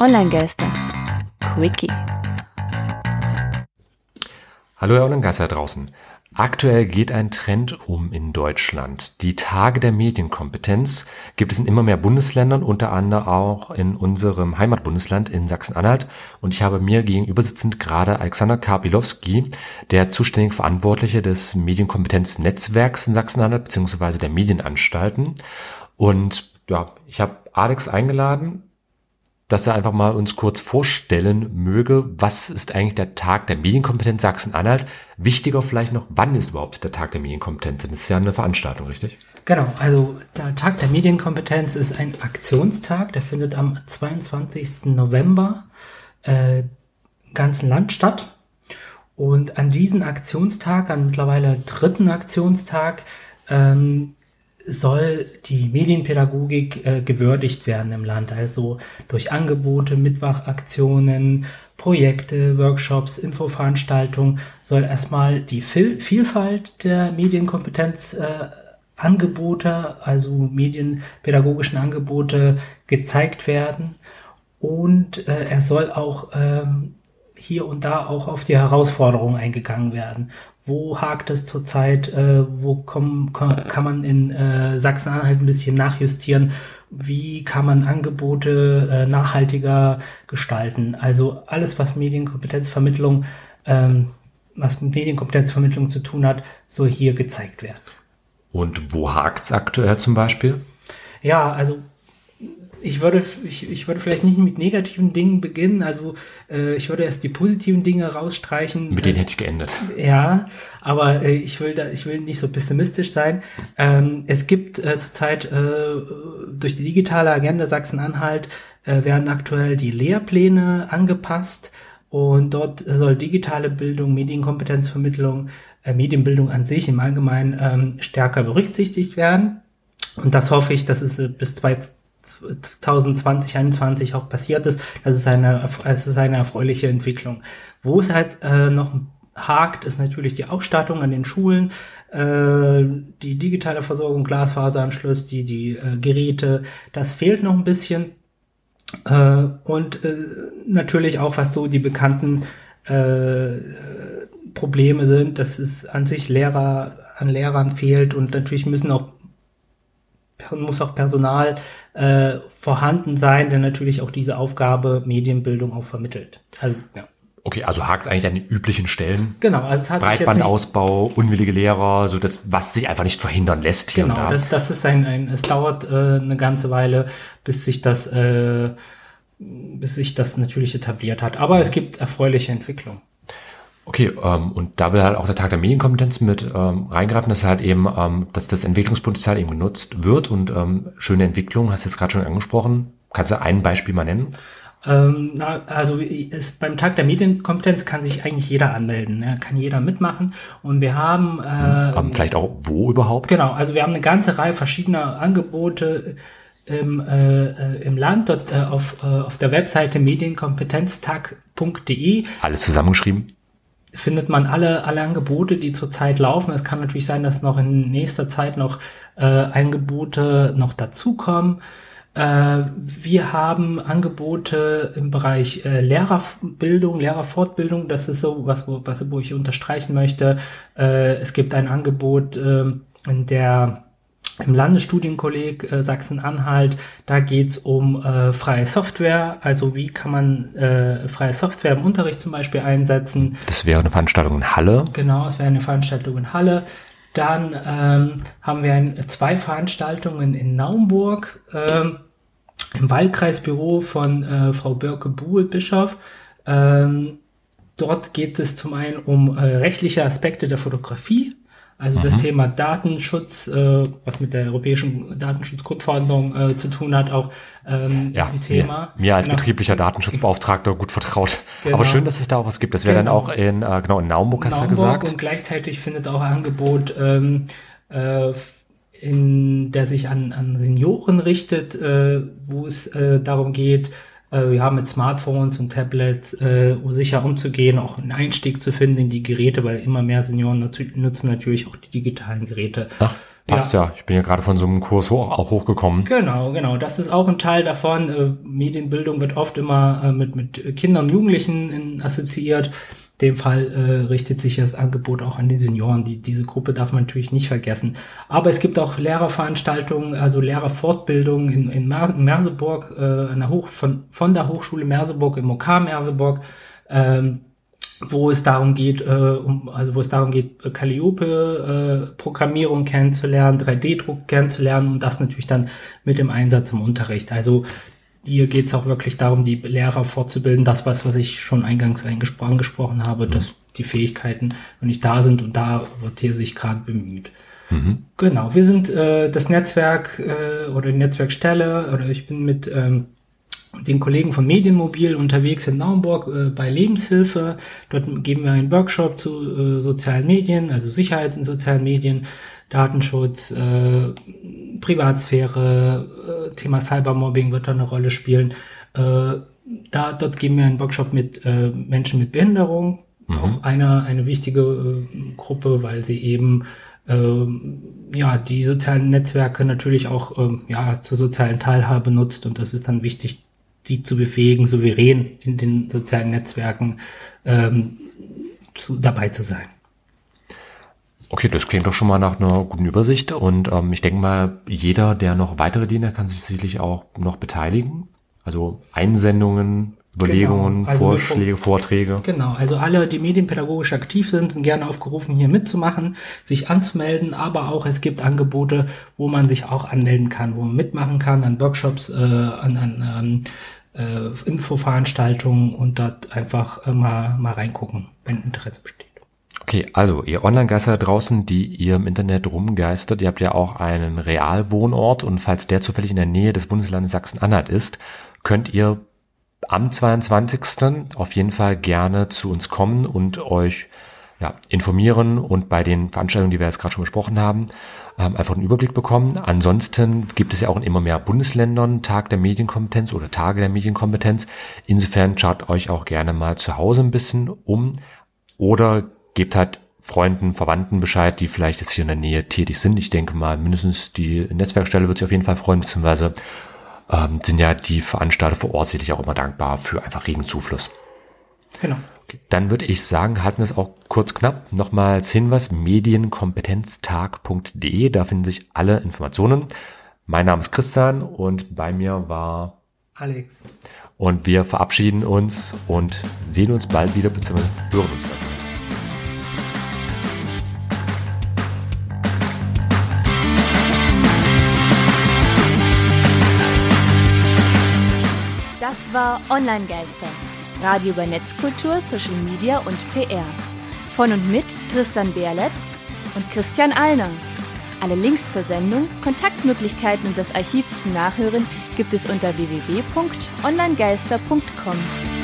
Online-Geister. Quickie. Hallo Herr Online-Geister draußen. Aktuell geht ein Trend um in Deutschland. Die Tage der Medienkompetenz gibt es in immer mehr Bundesländern, unter anderem auch in unserem Heimatbundesland in Sachsen-Anhalt. Und ich habe mir gegenüber sitzend gerade Alexander Karpilowski, der zuständig Verantwortliche des Medienkompetenznetzwerks in Sachsen-Anhalt beziehungsweise der Medienanstalten. Und ja, ich habe Alex eingeladen, dass er einfach mal uns kurz vorstellen möge, was ist eigentlich der Tag der Medienkompetenz Sachsen-Anhalt? Wichtiger vielleicht noch, wann ist überhaupt der Tag der Medienkompetenz? Das ist ja eine Veranstaltung, richtig? Genau, also der Tag der Medienkompetenz ist ein Aktionstag, der findet am 22. November äh, ganzen Land statt. Und an diesem Aktionstag, an mittlerweile dritten Aktionstag, ähm, soll die Medienpädagogik äh, gewürdigt werden im Land. Also durch Angebote, Mitwachaktionen, Projekte, Workshops, Infoveranstaltungen soll erstmal die Vil Vielfalt der Medienkompetenz äh, also medienpädagogischen Angebote gezeigt werden. Und äh, er soll auch ähm, hier und da auch auf die Herausforderungen eingegangen werden wo hakt es zurzeit, äh, wo komm, kann man in äh, Sachsen-Anhalt ein bisschen nachjustieren, wie kann man Angebote äh, nachhaltiger gestalten. Also alles, was Medienkompetenzvermittlung, ähm, was mit Medienkompetenzvermittlung zu tun hat, soll hier gezeigt werden. Und wo hakt es aktuell zum Beispiel? Ja, also ich würde, ich, ich würde vielleicht nicht mit negativen Dingen beginnen. Also äh, ich würde erst die positiven Dinge rausstreichen. Mit denen hätte ich geendet. Ja, aber äh, ich will da, ich will nicht so pessimistisch sein. Ähm, es gibt äh, zurzeit äh, durch die digitale Agenda Sachsen-Anhalt äh, werden aktuell die Lehrpläne angepasst und dort soll digitale Bildung, Medienkompetenzvermittlung, äh, Medienbildung an sich im Allgemeinen ähm, stärker berücksichtigt werden. Und das hoffe ich, dass es äh, bis 2020, 2021 auch passiert ist. Das ist eine, es ist eine erfreuliche Entwicklung. Wo es halt äh, noch hakt, ist natürlich die Ausstattung an den Schulen, äh, die digitale Versorgung, Glasfaseranschluss, die, die äh, Geräte. Das fehlt noch ein bisschen. Äh, und äh, natürlich auch, was so die bekannten äh, Probleme sind, dass es an sich Lehrer an Lehrern fehlt und natürlich müssen auch muss auch Personal äh, vorhanden sein, der natürlich auch diese Aufgabe Medienbildung auch vermittelt. Also, ja. Okay, also hakt eigentlich an den üblichen Stellen. Genau, also es hat Breitbandausbau, unwillige Lehrer, so das, was sich einfach nicht verhindern lässt hier genau, und da. Das, das ist ein, ein es dauert äh, eine ganze Weile, bis sich das, äh, bis sich das natürlich etabliert hat. Aber es gibt erfreuliche Entwicklungen. Okay, ähm, und da will halt auch der Tag der Medienkompetenz mit ähm, reingreifen, dass halt eben, ähm, dass das Entwicklungspotenzial eben genutzt wird und ähm, schöne Entwicklung, hast du jetzt gerade schon angesprochen. Kannst du ein Beispiel mal nennen? Ähm, na, also es, beim Tag der Medienkompetenz kann sich eigentlich jeder anmelden, ja, kann jeder mitmachen und wir haben äh, vielleicht auch wo überhaupt? Genau, also wir haben eine ganze Reihe verschiedener Angebote im, äh im Land, dort äh, auf, äh, auf der Webseite medienkompetenztag.de. Alles zusammengeschrieben? Findet man alle, alle Angebote, die zurzeit laufen. Es kann natürlich sein, dass noch in nächster Zeit noch äh, Angebote noch dazukommen. Äh, wir haben Angebote im Bereich äh, Lehrerbildung, Lehrerfortbildung. Das ist so was, wo, was, wo ich unterstreichen möchte. Äh, es gibt ein Angebot äh, in der im Landesstudienkolleg äh, Sachsen-Anhalt, da geht's um äh, freie Software, also wie kann man äh, freie Software im Unterricht zum Beispiel einsetzen. Das wäre eine Veranstaltung in Halle. Genau, es wäre eine Veranstaltung in Halle. Dann ähm, haben wir ein, zwei Veranstaltungen in Naumburg, ähm, im Wahlkreisbüro von äh, Frau Birke-Buhl-Bischof. Ähm, dort geht es zum einen um äh, rechtliche Aspekte der Fotografie. Also mhm. das Thema Datenschutz, äh, was mit der europäischen Datenschutzgrundverordnung äh, zu tun hat, auch ähm, ja, ein Thema. Mir, mir als genau. betrieblicher Datenschutzbeauftragter gut vertraut. Genau. Aber schön, dass es da auch was gibt. Das wäre genau. dann auch in, äh, genau, in Naumburg, hast du gesagt. Und gleichzeitig findet auch ein Angebot ähm, äh, in der sich an, an Senioren richtet, äh, wo es äh, darum geht, wir haben mit Smartphones und Tablets äh, sicher umzugehen, auch einen Einstieg zu finden in die Geräte, weil immer mehr Senioren nat nutzen natürlich auch die digitalen Geräte. Ach. passt ja. ja. Ich bin ja gerade von so einem Kurs hoch, auch hochgekommen. Genau, genau. Das ist auch ein Teil davon. Äh, Medienbildung wird oft immer äh, mit, mit Kindern und Jugendlichen in, assoziiert. Dem Fall äh, richtet sich das Angebot auch an die Senioren. Die, diese Gruppe darf man natürlich nicht vergessen. Aber es gibt auch Lehrerveranstaltungen, also Lehrerfortbildungen in, in Merseburg, äh, an der Hoch, von, von der Hochschule Merseburg, im OK Merseburg. Ähm, wo es darum geht, äh, um, also wo es darum geht, Calliope-Programmierung äh, kennenzulernen, 3D-Druck kennenzulernen und das natürlich dann mit dem Einsatz im Unterricht. Also hier geht es auch wirklich darum, die Lehrer fortzubilden, das was, was ich schon eingangs angesprochen gesprochen habe, mhm. dass die Fähigkeiten noch nicht da sind und da wird hier sich gerade bemüht. Mhm. Genau, wir sind äh, das Netzwerk äh, oder die Netzwerkstelle oder ich bin mit ähm, den Kollegen von Medienmobil unterwegs in Naumburg äh, bei Lebenshilfe. Dort geben wir einen Workshop zu äh, sozialen Medien, also Sicherheit in sozialen Medien, Datenschutz, äh, Privatsphäre, äh, Thema Cybermobbing wird da eine Rolle spielen. Äh, da, dort geben wir einen Workshop mit äh, Menschen mit Behinderung, mhm. auch eine, eine wichtige Gruppe, weil sie eben ähm, ja, die sozialen Netzwerke natürlich auch ähm, ja, zur sozialen Teilhabe nutzt und das ist dann wichtig, die zu befähigen, souverän in den sozialen Netzwerken ähm, zu, dabei zu sein. Okay, das klingt doch schon mal nach einer guten Übersicht und ähm, ich denke mal, jeder, der noch weitere Diener, kann sich sicherlich auch noch beteiligen. Also Einsendungen, Überlegungen, genau. also Vorschläge, Vorträge. Genau, also alle, die medienpädagogisch aktiv sind, sind gerne aufgerufen, hier mitzumachen, sich anzumelden, aber auch es gibt Angebote, wo man sich auch anmelden kann, wo man mitmachen kann, an Workshops, äh, an, an äh, Infoveranstaltungen und dort einfach äh, mal, mal reingucken, wenn Interesse besteht. Okay, also ihr Online-Geister da draußen, die ihr im Internet rumgeistert, ihr habt ja auch einen Realwohnort und falls der zufällig in der Nähe des Bundeslandes Sachsen-Anhalt ist, könnt ihr am 22. auf jeden Fall gerne zu uns kommen und euch ja, informieren und bei den Veranstaltungen, die wir jetzt gerade schon besprochen haben, ähm, einfach einen Überblick bekommen. Ansonsten gibt es ja auch in immer mehr Bundesländern Tag der Medienkompetenz oder Tage der Medienkompetenz. Insofern schaut euch auch gerne mal zu Hause ein bisschen um oder gebt halt Freunden, Verwandten Bescheid, die vielleicht jetzt hier in der Nähe tätig sind. Ich denke mal, mindestens die Netzwerkstelle wird sich auf jeden Fall freuen, beziehungsweise ähm, sind ja die Veranstalter vor Ort sicherlich auch immer dankbar für einfach regen Zufluss. Genau. Dann würde ich sagen, halten wir es auch kurz knapp. Nochmals Hinweis, medienkompetenztag.de, da finden sich alle Informationen. Mein Name ist Christian und bei mir war Alex. Und wir verabschieden uns und sehen uns bald wieder, beziehungsweise hören uns bald. war Online-Geister. Radio über Netzkultur, Social Media und PR. Von und mit Tristan Berlet und Christian Allner. Alle Links zur Sendung, Kontaktmöglichkeiten und das Archiv zum Nachhören gibt es unter www.onlinegeister.com.